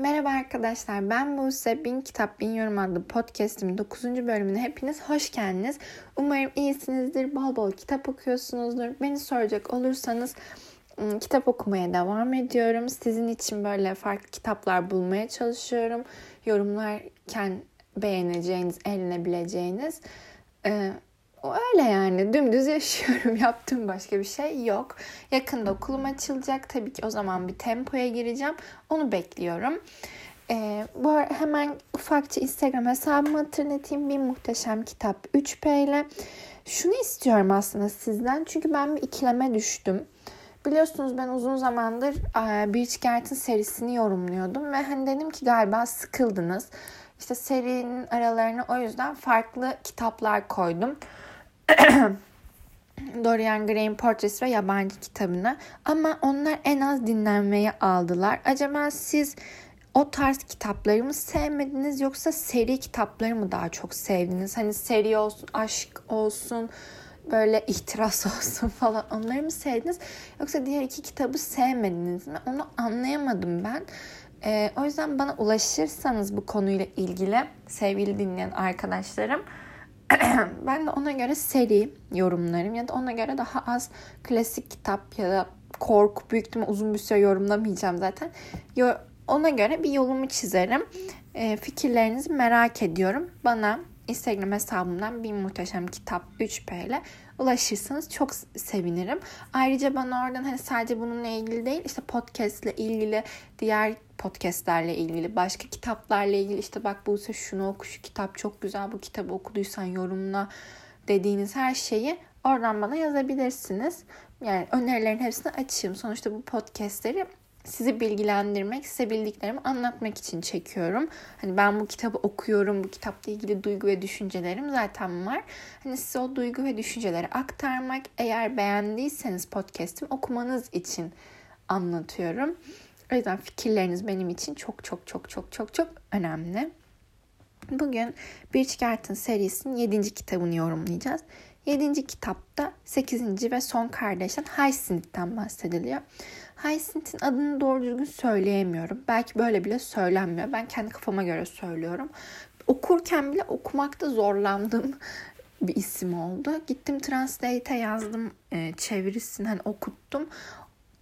Merhaba arkadaşlar ben Buse Bin Kitap Bin Yorum adlı podcast'imin 9. bölümüne hepiniz hoş geldiniz. Umarım iyisinizdir, bol bol kitap okuyorsunuzdur. Beni soracak olursanız ıı, kitap okumaya devam ediyorum. Sizin için böyle farklı kitaplar bulmaya çalışıyorum. Yorumlarken beğeneceğiniz, eğlenebileceğiniz. Öyle yani dümdüz yaşıyorum. Yaptığım başka bir şey yok. Yakında okulum açılacak. Tabii ki o zaman bir tempoya gireceğim. Onu bekliyorum. Ee, bu hemen ufakça Instagram hesabımı hatırlatayım. Bir muhteşem kitap 3P ile. Şunu istiyorum aslında sizden. Çünkü ben bir ikileme düştüm. Biliyorsunuz ben uzun zamandır e, Garden serisini yorumluyordum. Ve hani dedim ki galiba sıkıldınız. İşte serinin aralarına o yüzden farklı kitaplar koydum. Dorian Gray'in portresi ve yabancı kitabını. Ama onlar en az dinlenmeyi aldılar. Acaba siz o tarz kitapları mı sevmediniz yoksa seri kitapları mı daha çok sevdiniz? Hani seri olsun, aşk olsun, böyle ihtiras olsun falan onları mı sevdiniz? Yoksa diğer iki kitabı sevmediniz mi? Onu anlayamadım ben. Ee, o yüzden bana ulaşırsanız bu konuyla ilgili sevgili dinleyen arkadaşlarım ben de ona göre seri yorumlarım ya da ona göre daha az klasik kitap ya da korku büyük ihtimalle uzun bir süre yorumlamayacağım zaten. Ona göre bir yolumu çizerim. E, fikirlerinizi merak ediyorum. Bana Instagram hesabımdan bir muhteşem kitap 3P ile ulaşırsanız çok sevinirim. Ayrıca bana oradan hani sadece bununla ilgili değil işte podcast ile ilgili diğer podcastlerle ilgili başka kitaplarla ilgili işte bak Buse şunu oku şu kitap çok güzel bu kitabı okuduysan yorumla dediğiniz her şeyi oradan bana yazabilirsiniz. Yani önerilerin hepsini açayım. Sonuçta bu podcastleri sizi bilgilendirmek, size bildiklerimi anlatmak için çekiyorum. Hani ben bu kitabı okuyorum, bu kitapla ilgili duygu ve düşüncelerim zaten var. Hani size o duygu ve düşünceleri aktarmak, eğer beğendiyseniz podcast'im okumanız için anlatıyorum. O yüzden fikirleriniz benim için çok çok çok çok çok çok önemli. Bugün Birchgarten serisinin 7. kitabını yorumlayacağız. 7. kitapta 8. ve son kardeşten Hyacinth'ten bahsediliyor. Hyacinth'in adını doğru düzgün söyleyemiyorum. Belki böyle bile söylenmiyor. Ben kendi kafama göre söylüyorum. Okurken bile okumakta zorlandığım bir isim oldu. Gittim Translate'e yazdım e, çevirisini hani okuttum.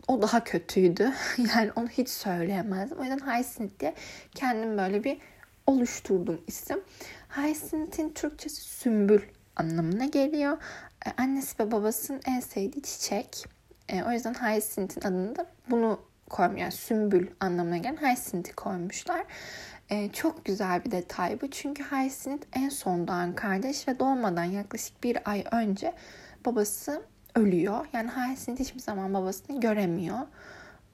O daha kötüydü. Yani onu hiç söyleyemezdim. O yüzden Hyacinth diye kendim böyle bir oluşturdum isim. Hyacinth'in Türkçesi sümbül anlamına geliyor. E, annesi ve babasının en sevdiği çiçek. E, o yüzden Hyacinth'in adını da bunu koymuş. Yani sümbül anlamına gelen Hyacinth'i koymuşlar. E, çok güzel bir detay bu. Çünkü Hyacinth en son doğan kardeş ve doğmadan yaklaşık bir ay önce babası ölüyor. Yani Hyacinth hiçbir zaman babasını göremiyor.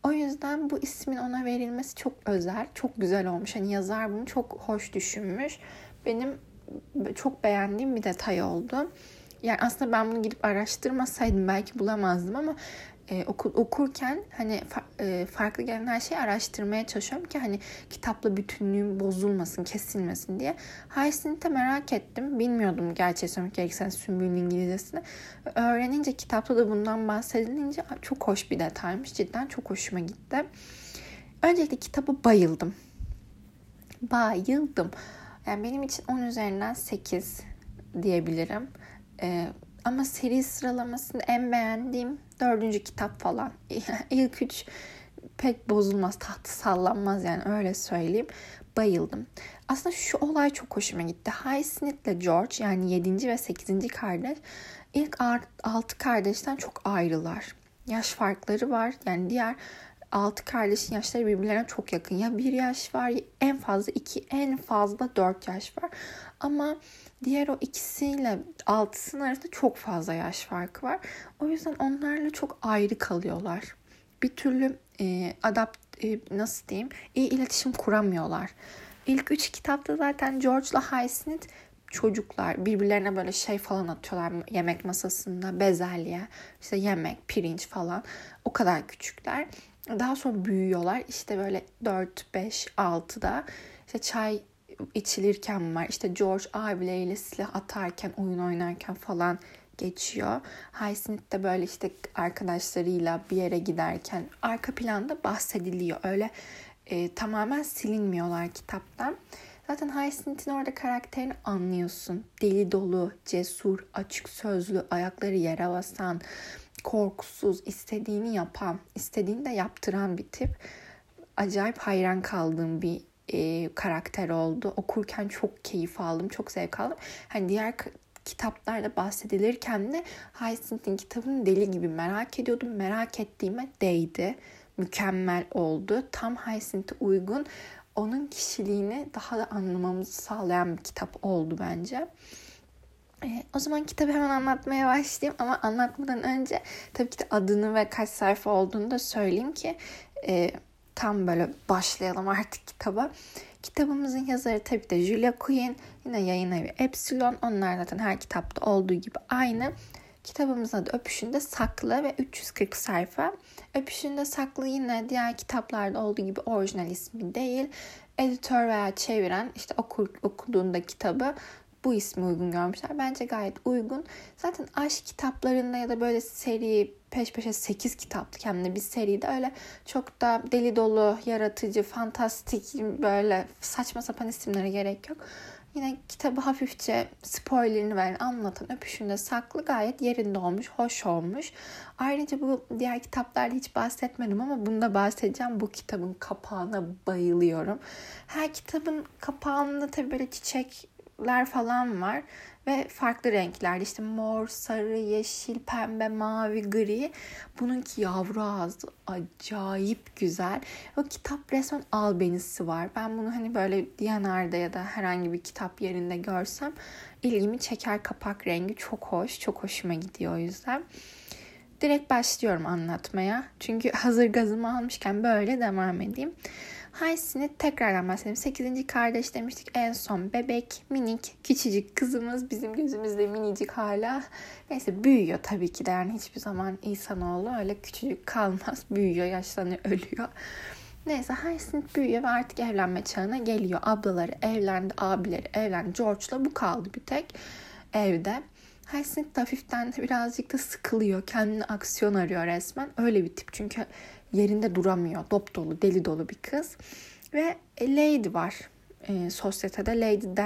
O yüzden bu ismin ona verilmesi çok özel, çok güzel olmuş. Hani yazar bunu çok hoş düşünmüş. Benim çok beğendiğim bir detay oldu. Yani aslında ben bunu gidip araştırmasaydım belki bulamazdım ama e, oku, okurken hani fa, e, farklı gelen her şeyi araştırmaya çalışıyorum ki hani kitapla bütünlüğüm bozulmasın, kesilmesin diye. Hyacinth'e merak ettim. Bilmiyordum gerçeği söylemek gerekirse Sümbül'ün İngilizcesini. Öğrenince kitapta da bundan bahsedilince çok hoş bir detaymış. Cidden çok hoşuma gitti. Öncelikle kitaba bayıldım. Bayıldım. Yani benim için 10 üzerinden 8 diyebilirim. Ee, ama seri sıralamasında en beğendiğim dördüncü kitap falan. İlk üç pek bozulmaz, tahtı sallanmaz yani öyle söyleyeyim. Bayıldım. Aslında şu olay çok hoşuma gitti. Hyacinth ile George yani 7. ve 8. kardeş ilk 6 kardeşten çok ayrılar. Yaş farkları var. Yani diğer 6 kardeşin yaşları birbirlerine çok yakın. Ya bir yaş var en fazla 2 en fazla 4 yaş var. Ama diğer o ikisiyle altısının arasında çok fazla yaş farkı var. O yüzden onlarla çok ayrı kalıyorlar. Bir türlü e, adapt e, nasıl diyeyim iyi iletişim kuramıyorlar. İlk üç kitapta zaten George'la Hyacinth çocuklar birbirlerine böyle şey falan atıyorlar yemek masasında bezelye işte yemek pirinç falan o kadar küçükler daha sonra büyüyorlar işte böyle 4 5 6'da işte çay içilirken var. İşte George abileriyle silah atarken, oyun oynarken falan geçiyor. Hyacinth de böyle işte arkadaşlarıyla bir yere giderken arka planda bahsediliyor. Öyle e, tamamen silinmiyorlar kitaptan. Zaten Hyacinth'in orada karakterini anlıyorsun. Deli dolu, cesur, açık sözlü, ayakları yere basan, korkusuz, istediğini yapan, istediğini de yaptıran bir tip. Acayip hayran kaldığım bir e, karakter oldu. Okurken çok keyif aldım, çok zevk aldım. Hani diğer kitaplarda bahsedilirken de Hyacinth'in kitabını deli gibi merak ediyordum. Merak ettiğime değdi. Mükemmel oldu. Tam Hyacinth'e uygun onun kişiliğini daha da anlamamızı sağlayan bir kitap oldu bence. Ee, o zaman kitabı hemen anlatmaya başlayayım ama anlatmadan önce tabii ki de adını ve kaç sayfa olduğunu da söyleyeyim ki e, tam böyle başlayalım artık kitaba. Kitabımızın yazarı tabii de Julia Quinn. Yine yayın evi Epsilon. Onlar zaten her kitapta olduğu gibi aynı. Kitabımızın adı Öpüşünde Saklı ve 340 sayfa. Öpüşünde Saklı yine diğer kitaplarda olduğu gibi orijinal ismi değil. Editör veya çeviren işte okur, okuduğunda kitabı bu ismi uygun görmüşler. Bence gayet uygun. Zaten aşk kitaplarında ya da böyle seri peş peşe 8 kitaptı hem de bir seride öyle çok da deli dolu, yaratıcı, fantastik böyle saçma sapan isimlere gerek yok. Yine kitabı hafifçe spoilerini veren anlatan öpüşünde saklı gayet yerinde olmuş, hoş olmuş. Ayrıca bu diğer kitaplarda hiç bahsetmedim ama bunda bahsedeceğim. Bu kitabın kapağına bayılıyorum. Her kitabın kapağında tabii böyle çiçekler falan var ve farklı renklerde işte mor, sarı, yeşil, pembe, mavi, gri. Bununki yavru ağzı acayip güzel. O kitap resmen albenisi var. Ben bunu hani böyle Diyanar'da ya da herhangi bir kitap yerinde görsem ilgimi çeker kapak rengi çok hoş. Çok hoşuma gidiyor o yüzden. Direkt başlıyorum anlatmaya. Çünkü hazır gazımı almışken böyle devam edeyim. Haysini tekrardan bahsedelim. 8. kardeş demiştik en son bebek, minik, küçücük kızımız bizim gözümüzde minicik hala. Neyse büyüyor tabii ki de yani hiçbir zaman insanoğlu öyle küçücük kalmaz. Büyüyor, yaşlanıyor, ölüyor. Neyse Hyacinth büyüyor ve artık evlenme çağına geliyor. Ablaları evlendi, abileri evlendi. George'la bu kaldı bir tek evde. Hyacinth hafiften birazcık da sıkılıyor. Kendine aksiyon arıyor resmen. Öyle bir tip çünkü yerinde duramıyor. Dop dolu, deli dolu bir kız. Ve Lady var e, sosyetede. Lady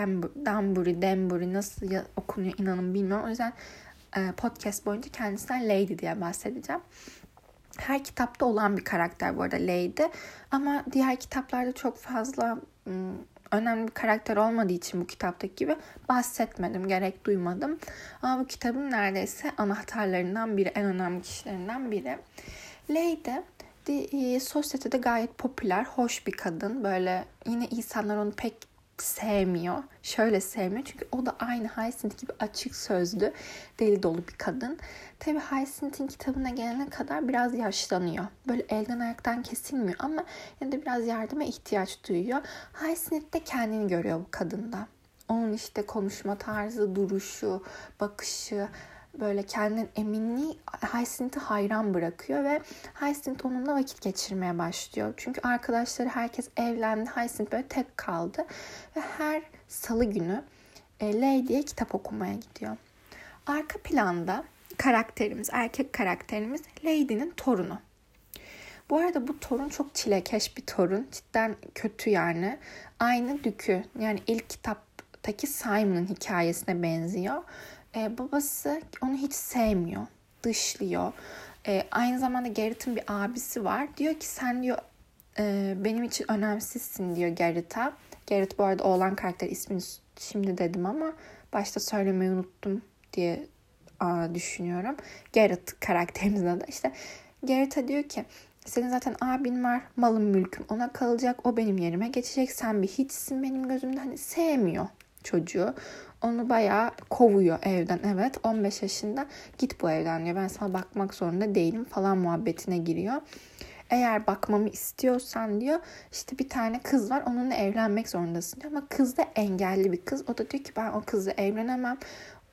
Danbury, Danbury nasıl ya, okunuyor inanın bilmiyorum. O yüzden e, podcast boyunca kendisinden Lady diye bahsedeceğim. Her kitapta olan bir karakter bu arada Lady. Ama diğer kitaplarda çok fazla önemli bir karakter olmadığı için bu kitaptaki gibi bahsetmedim, gerek duymadım. Ama bu kitabın neredeyse anahtarlarından biri, en önemli kişilerinden biri. Lady e, sosyetede gayet popüler, hoş bir kadın. Böyle yine insanlar onu pek sevmiyor. Şöyle sevmiyor çünkü o da aynı Hyacinth gibi açık sözlü, deli dolu bir kadın. Tabii Hyacinth'in kitabına gelene kadar biraz yaşlanıyor. Böyle elden ayaktan kesilmiyor ama yine de biraz yardıma ihtiyaç duyuyor. Hyacinth de kendini görüyor bu kadında. Onun işte konuşma tarzı, duruşu, bakışı, böyle kendinden eminliği Hyacinth'i hayran bırakıyor ve Hyacinth onunla vakit geçirmeye başlıyor. Çünkü arkadaşları herkes evlendi. Hyacinth böyle tek kaldı ve her salı günü e, Lady'ye kitap okumaya gidiyor. Arka planda karakterimiz, erkek karakterimiz Lady'nin torunu. Bu arada bu torun çok çilekeş bir torun. Cidden kötü yani. Aynı Dükü yani ilk kitaptaki Simon'ın hikayesine benziyor. Ee, babası onu hiç sevmiyor. Dışlıyor. Ee, aynı zamanda Garrett'ın bir abisi var. Diyor ki sen diyor e, benim için önemsizsin diyor Garrett'a. Garrett bu arada oğlan karakter ismini şimdi dedim ama başta söylemeyi unuttum diye aa, düşünüyorum. Garrett karakterimizin adı. İşte Garrett'a diyor ki senin zaten abin var, malım mülküm ona kalacak, o benim yerime geçecek, sen bir hiçsin benim gözümde. Hani sevmiyor çocuğu. Onu bayağı kovuyor evden. Evet 15 yaşında git bu evden diyor. Ben sana bakmak zorunda değilim falan muhabbetine giriyor. Eğer bakmamı istiyorsan diyor işte bir tane kız var onunla evlenmek zorundasın diyor. Ama kız da engelli bir kız. O da diyor ki ben o kızla evlenemem.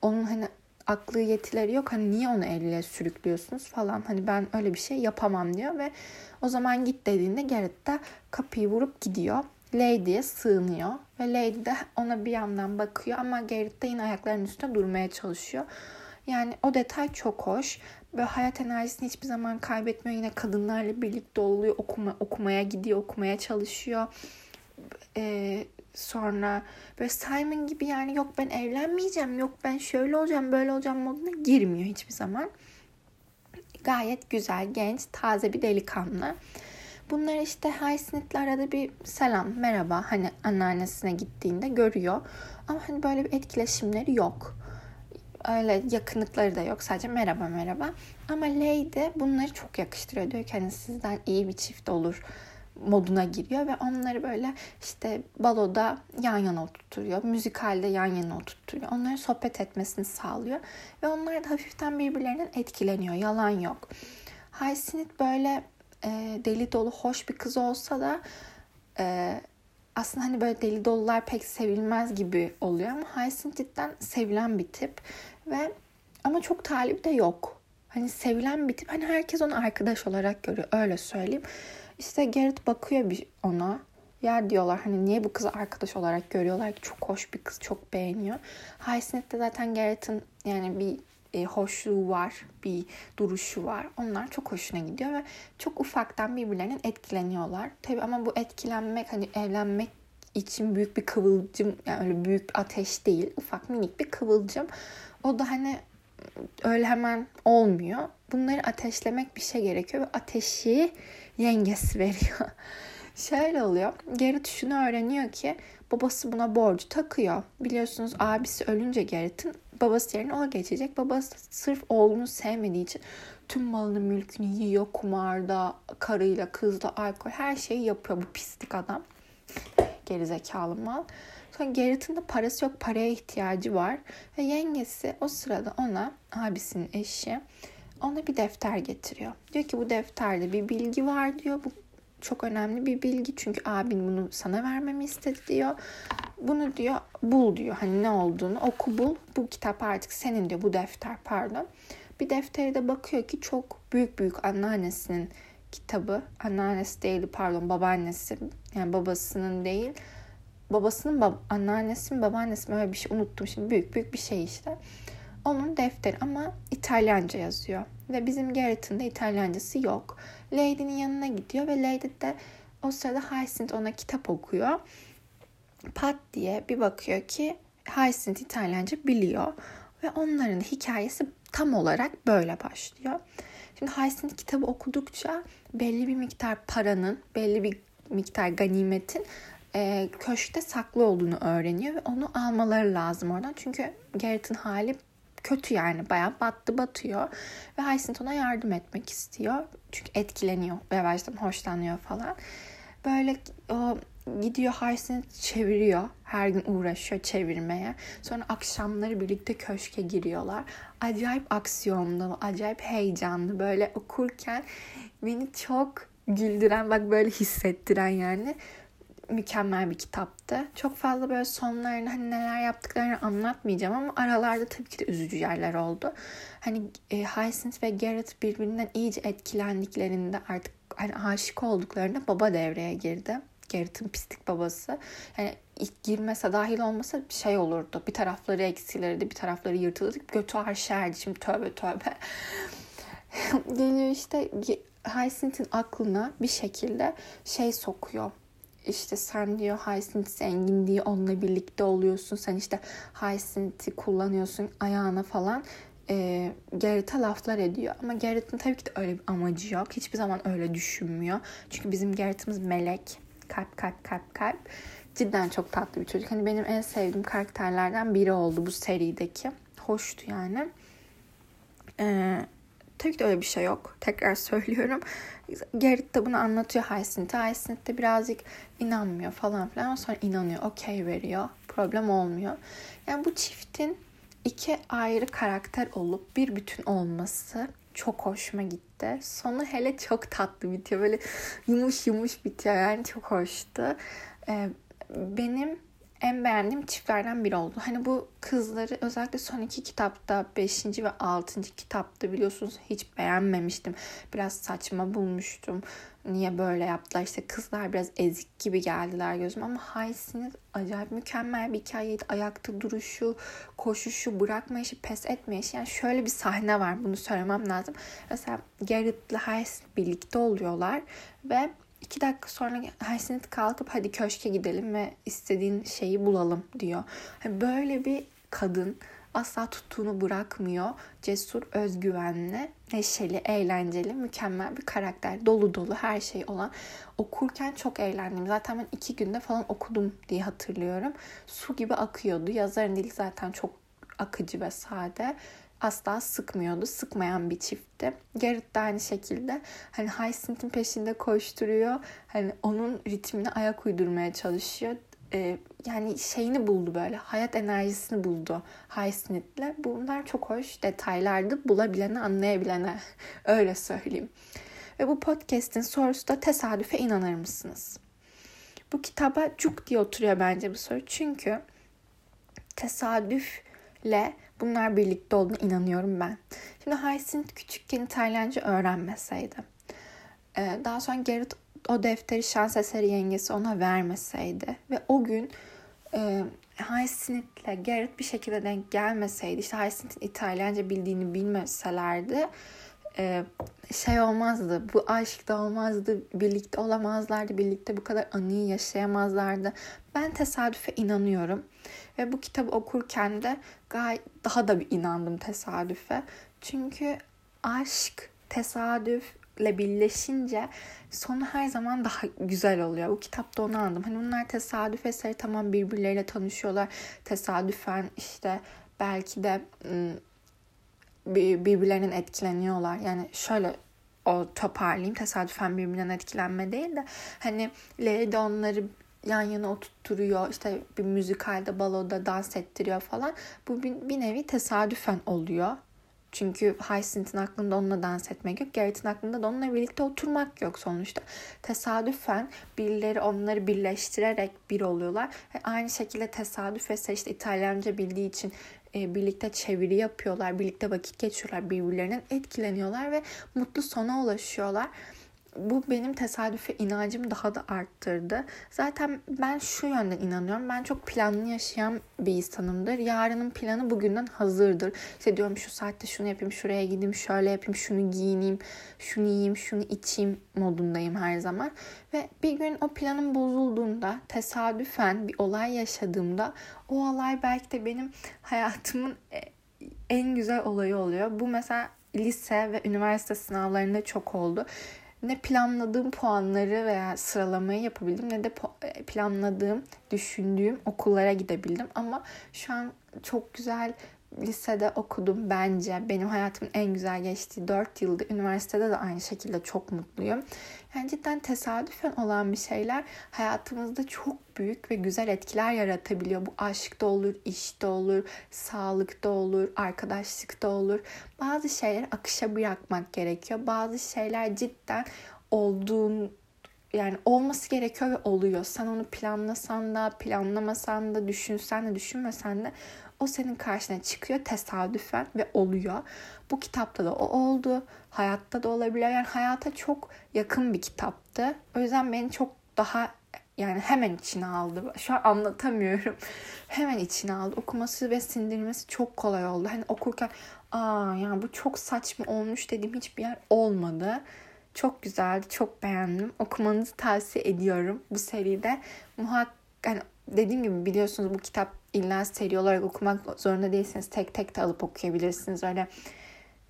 Onun hani aklı yetileri yok. Hani niye onu evliliğe sürüklüyorsunuz falan. Hani ben öyle bir şey yapamam diyor ve o zaman git dediğinde Garrett de kapıyı vurup gidiyor. Lady'ye sığınıyor ve Lady de ona bir yandan bakıyor ama Garrett de yine ayaklarının üstünde durmaya çalışıyor. Yani o detay çok hoş. Böyle hayat enerjisini hiçbir zaman kaybetmiyor. Yine kadınlarla birlikte oluyor. Okuma, okumaya gidiyor, okumaya çalışıyor. Ee, sonra böyle Simon gibi yani yok ben evlenmeyeceğim, yok ben şöyle olacağım, böyle olacağım moduna girmiyor hiçbir zaman. Gayet güzel, genç, taze bir delikanlı. Bunlar işte Hyacinth'le arada bir selam, merhaba hani anneannesine gittiğinde görüyor. Ama hani böyle bir etkileşimleri yok. Öyle yakınlıkları da yok. Sadece merhaba merhaba. Ama Lady bunları çok yakıştırıyor. Diyor ki hani sizden iyi bir çift olur moduna giriyor ve onları böyle işte baloda yan yana oturtuyor, müzikalde yan yana oturtuyor. Onların sohbet etmesini sağlıyor ve onlar da hafiften birbirlerinden etkileniyor. Yalan yok. Hyacinth böyle e, deli dolu hoş bir kız olsa da e, aslında hani böyle deli dolular pek sevilmez gibi oluyor ama Hyacinth cidden sevilen bir tip ve ama çok talip de yok. Hani sevilen bir tip. Hani herkes onu arkadaş olarak görüyor. Öyle söyleyeyim. İşte Garrett bakıyor bir ona. Ya diyorlar hani niye bu kızı arkadaş olarak görüyorlar ki çok hoş bir kız çok beğeniyor. Hyacinth de zaten Garrett'ın yani bir e, hoşluğu var, bir duruşu var. Onlar çok hoşuna gidiyor ve çok ufaktan birbirlerinden etkileniyorlar. Tabii ama bu etkilenmek hani evlenmek için büyük bir kıvılcım yani öyle büyük ateş değil. Ufak minik bir kıvılcım. O da hani öyle hemen olmuyor. Bunları ateşlemek bir şey gerekiyor ve ateşi yengesi veriyor. Şöyle oluyor. Gerrit şunu öğreniyor ki babası buna borcu takıyor. Biliyorsunuz abisi ölünce Gerrit'in babası yerine o geçecek. Babası sırf oğlunu sevmediği için tüm malını mülkünü yiyor. Kumarda, karıyla, kızla, alkol her şeyi yapıyor bu pislik adam. Gerizekalı mal. Sonra Gerrit'in de parası yok. Paraya ihtiyacı var. Ve yengesi o sırada ona abisinin eşi ona bir defter getiriyor. Diyor ki bu defterde bir bilgi var diyor. Bu çok önemli bir bilgi çünkü abin bunu sana vermemi istedi diyor. Bunu diyor bul diyor hani ne olduğunu oku bul. Bu kitap artık senin diyor bu defter pardon. Bir deftere de bakıyor ki çok büyük büyük anneannesinin kitabı. Anneannesi değil pardon babaannesi yani babasının değil. Babasının bab anneannesi mi babaannesi öyle bir şey unuttum şimdi büyük büyük bir şey işte. Onun defteri ama İtalyanca yazıyor. Ve bizim Garrett'ın da İtalyancası yok. Lady'nin yanına gidiyor ve Lady de o sırada Hyacinth ona kitap okuyor. Pat diye bir bakıyor ki Hyacinth İtalyanca biliyor. Ve onların hikayesi tam olarak böyle başlıyor. Şimdi Hyacinth kitabı okudukça belli bir miktar paranın, belli bir miktar ganimetin e, köşkte saklı olduğunu öğreniyor ve onu almaları lazım oradan. Çünkü Garrett'ın hali kötü yani bayağı battı batıyor. Ve Hyacinth ona yardım etmek istiyor. Çünkü etkileniyor. Yavaştan hoşlanıyor falan. Böyle o gidiyor Hyacinth çeviriyor. Her gün uğraşıyor çevirmeye. Sonra akşamları birlikte köşke giriyorlar. Acayip aksiyonlu, acayip heyecanlı. Böyle okurken beni çok güldüren, bak böyle hissettiren yani mükemmel bir kitaptı. Çok fazla böyle sonlarını hani neler yaptıklarını anlatmayacağım ama aralarda tabii ki de üzücü yerler oldu. Hani e, Hyacinth ve Garrett birbirinden iyice etkilendiklerinde artık hani aşık olduklarında baba devreye girdi. Garrett'ın pislik babası. Yani ilk girmese dahil olmasa bir şey olurdu. Bir tarafları eksilirdi, bir tarafları yırtılırdı. Götü arşerdi. Şimdi tövbe tövbe. Geliyor işte Hyacinth'in aklına bir şekilde şey sokuyor işte sen diyor Hyacinth zengin diye onunla birlikte oluyorsun. Sen işte Hyacinth'i kullanıyorsun ayağına falan. E, Garrett'a laflar ediyor. Ama Garrett'in tabii ki de öyle bir amacı yok. Hiçbir zaman öyle düşünmüyor. Çünkü bizim Garrett'imiz melek. Kalp kalp kalp kalp. Cidden çok tatlı bir çocuk. Hani benim en sevdiğim karakterlerden biri oldu bu serideki. Hoştu yani. Ee, tabii ki de öyle bir şey yok. Tekrar söylüyorum. Gerrit de bunu anlatıyor Hyacinth'e. Hyacinth de birazcık inanmıyor falan filan. Sonra inanıyor. Okey veriyor. Problem olmuyor. Yani bu çiftin iki ayrı karakter olup bir bütün olması çok hoşuma gitti. Sonu hele çok tatlı bitiyor. Böyle yumuş yumuş bitiyor. Yani çok hoştu. Ee, benim en beğendiğim çiftlerden biri oldu. Hani bu kızları özellikle son iki kitapta, beşinci ve altıncı kitapta biliyorsunuz hiç beğenmemiştim. Biraz saçma bulmuştum. Niye böyle yaptılar? İşte kızlar biraz ezik gibi geldiler gözüm ama Haysin'in acayip mükemmel bir hikayeydi. Ayakta duruşu, koşuşu, bırakmayışı, pes etmeyişi. Yani şöyle bir sahne var bunu söylemem lazım. Mesela Garrett'la Haysin birlikte oluyorlar ve İki dakika sonra Hersinit kalkıp hadi köşke gidelim ve istediğin şeyi bulalım diyor. Yani böyle bir kadın asla tuttuğunu bırakmıyor. Cesur, özgüvenli, neşeli, eğlenceli, mükemmel bir karakter. Dolu dolu her şey olan. Okurken çok eğlendim. Zaten ben iki günde falan okudum diye hatırlıyorum. Su gibi akıyordu. Yazarın dili zaten çok akıcı ve sade asla sıkmıyordu. Sıkmayan bir çiftti. Garrett de aynı şekilde hani Hyacinth'in peşinde koşturuyor. Hani onun ritmine ayak uydurmaya çalışıyor. Ee, yani şeyini buldu böyle. Hayat enerjisini buldu Hyacinth'le. Bunlar çok hoş detaylardı. Bulabilene, anlayabilene. Öyle söyleyeyim. Ve bu podcast'in sorusu da tesadüfe inanır mısınız? Bu kitaba cuk diye oturuyor bence bu soru. Çünkü tesadüfle Bunlar birlikte olduğuna inanıyorum ben. Şimdi Hyacinth küçükken İtalyanca öğrenmeseydi. E, daha sonra Garrett o defteri şans eseri yengesi ona vermeseydi ve o gün e, Hyacinth'le Garrett bir şekilde denk gelmeseydi işte Hyacinth'in İtalyanca bildiğini bilmeselerdi e, şey olmazdı. Bu aşk da olmazdı. Birlikte olamazlardı. Birlikte bu kadar anıyı yaşayamazlardı. Ben tesadüfe inanıyorum. Ve bu kitabı okurken de gayet daha da bir inandım tesadüfe. Çünkü aşk, tesadüfle birleşince sonu her zaman daha güzel oluyor. Bu kitapta onu anladım. Hani bunlar tesadüf eseri tamam birbirleriyle tanışıyorlar. Tesadüfen işte belki de birbirlerinin etkileniyorlar. Yani şöyle o toparlayayım tesadüfen birbirinden etkilenme değil de hani Lady onları yan yana oturtturuyor işte bir müzikalde baloda dans ettiriyor falan bu bir, bir nevi tesadüfen oluyor çünkü Hyacinth'in aklında onunla dans etmek yok. Garrett'in aklında da onunla birlikte oturmak yok sonuçta. Tesadüfen birileri onları birleştirerek bir oluyorlar. Ve aynı şekilde tesadüf ise işte İtalyanca bildiği için e, birlikte çeviri yapıyorlar, birlikte vakit geçiyorlar, birbirlerinden etkileniyorlar ve mutlu sona ulaşıyorlar bu benim tesadüfe inancımı daha da arttırdı. Zaten ben şu yönden inanıyorum. Ben çok planlı yaşayan bir insanımdır. Yarının planı bugünden hazırdır. İşte diyorum şu saatte şunu yapayım, şuraya gideyim, şöyle yapayım, şunu giyineyim, şunu yiyeyim, şunu içeyim modundayım her zaman. Ve bir gün o planım bozulduğunda, tesadüfen bir olay yaşadığımda o olay belki de benim hayatımın e, en güzel olayı oluyor. Bu mesela lise ve üniversite sınavlarında çok oldu ne planladığım puanları veya sıralamayı yapabildim ne de e, planladığım, düşündüğüm okullara gidebildim. Ama şu an çok güzel lisede okudum bence. Benim hayatımın en güzel geçtiği 4 yılda üniversitede de aynı şekilde çok mutluyum. Yani cidden tesadüfen olan bir şeyler hayatımızda çok büyük ve güzel etkiler yaratabiliyor. Bu aşkta olur, işte olur, sağlıkta olur, arkadaşlıkta olur. Bazı şeyler akışa bırakmak gerekiyor. Bazı şeyler cidden olduğun yani olması gerekiyor ve oluyor. Sen onu planlasan da, planlamasan da, düşünsen de, düşünmesen de o senin karşına çıkıyor tesadüfen ve oluyor. Bu kitapta da o oldu. Hayatta da olabilir. Yani hayata çok yakın bir kitaptı. O yüzden beni çok daha yani hemen içine aldı. Şu an anlatamıyorum. Hemen içine aldı. Okuması ve sindirmesi çok kolay oldu. Hani okurken aa yani bu çok saçma olmuş dediğim hiçbir yer olmadı. Çok güzeldi. Çok beğendim. Okumanızı tavsiye ediyorum. Bu seride muhakkak yani dediğim gibi biliyorsunuz bu kitap illa seri olarak okumak zorunda değilsiniz. Tek tek de alıp okuyabilirsiniz. Öyle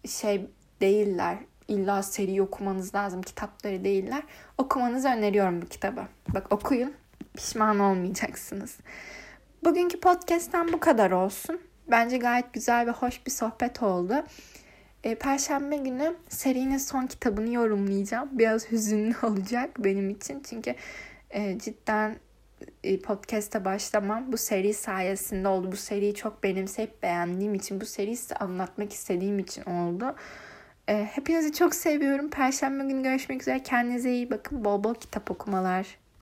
şey değiller. İlla seri okumanız lazım. Kitapları değiller. Okumanızı öneriyorum bu kitabı. Bak okuyun. Pişman olmayacaksınız. Bugünkü podcast'ten bu kadar olsun. Bence gayet güzel ve hoş bir sohbet oldu. E, Perşembe günü serinin son kitabını yorumlayacağım. Biraz hüzünlü olacak benim için. Çünkü e, cidden e, podcast'a başlamam bu seri sayesinde oldu. Bu seriyi çok benimseyip beğendiğim için, bu seriyi size anlatmak istediğim için oldu. E, hepinizi çok seviyorum. Perşembe günü görüşmek üzere. Kendinize iyi bakın. Bol bol kitap okumalar.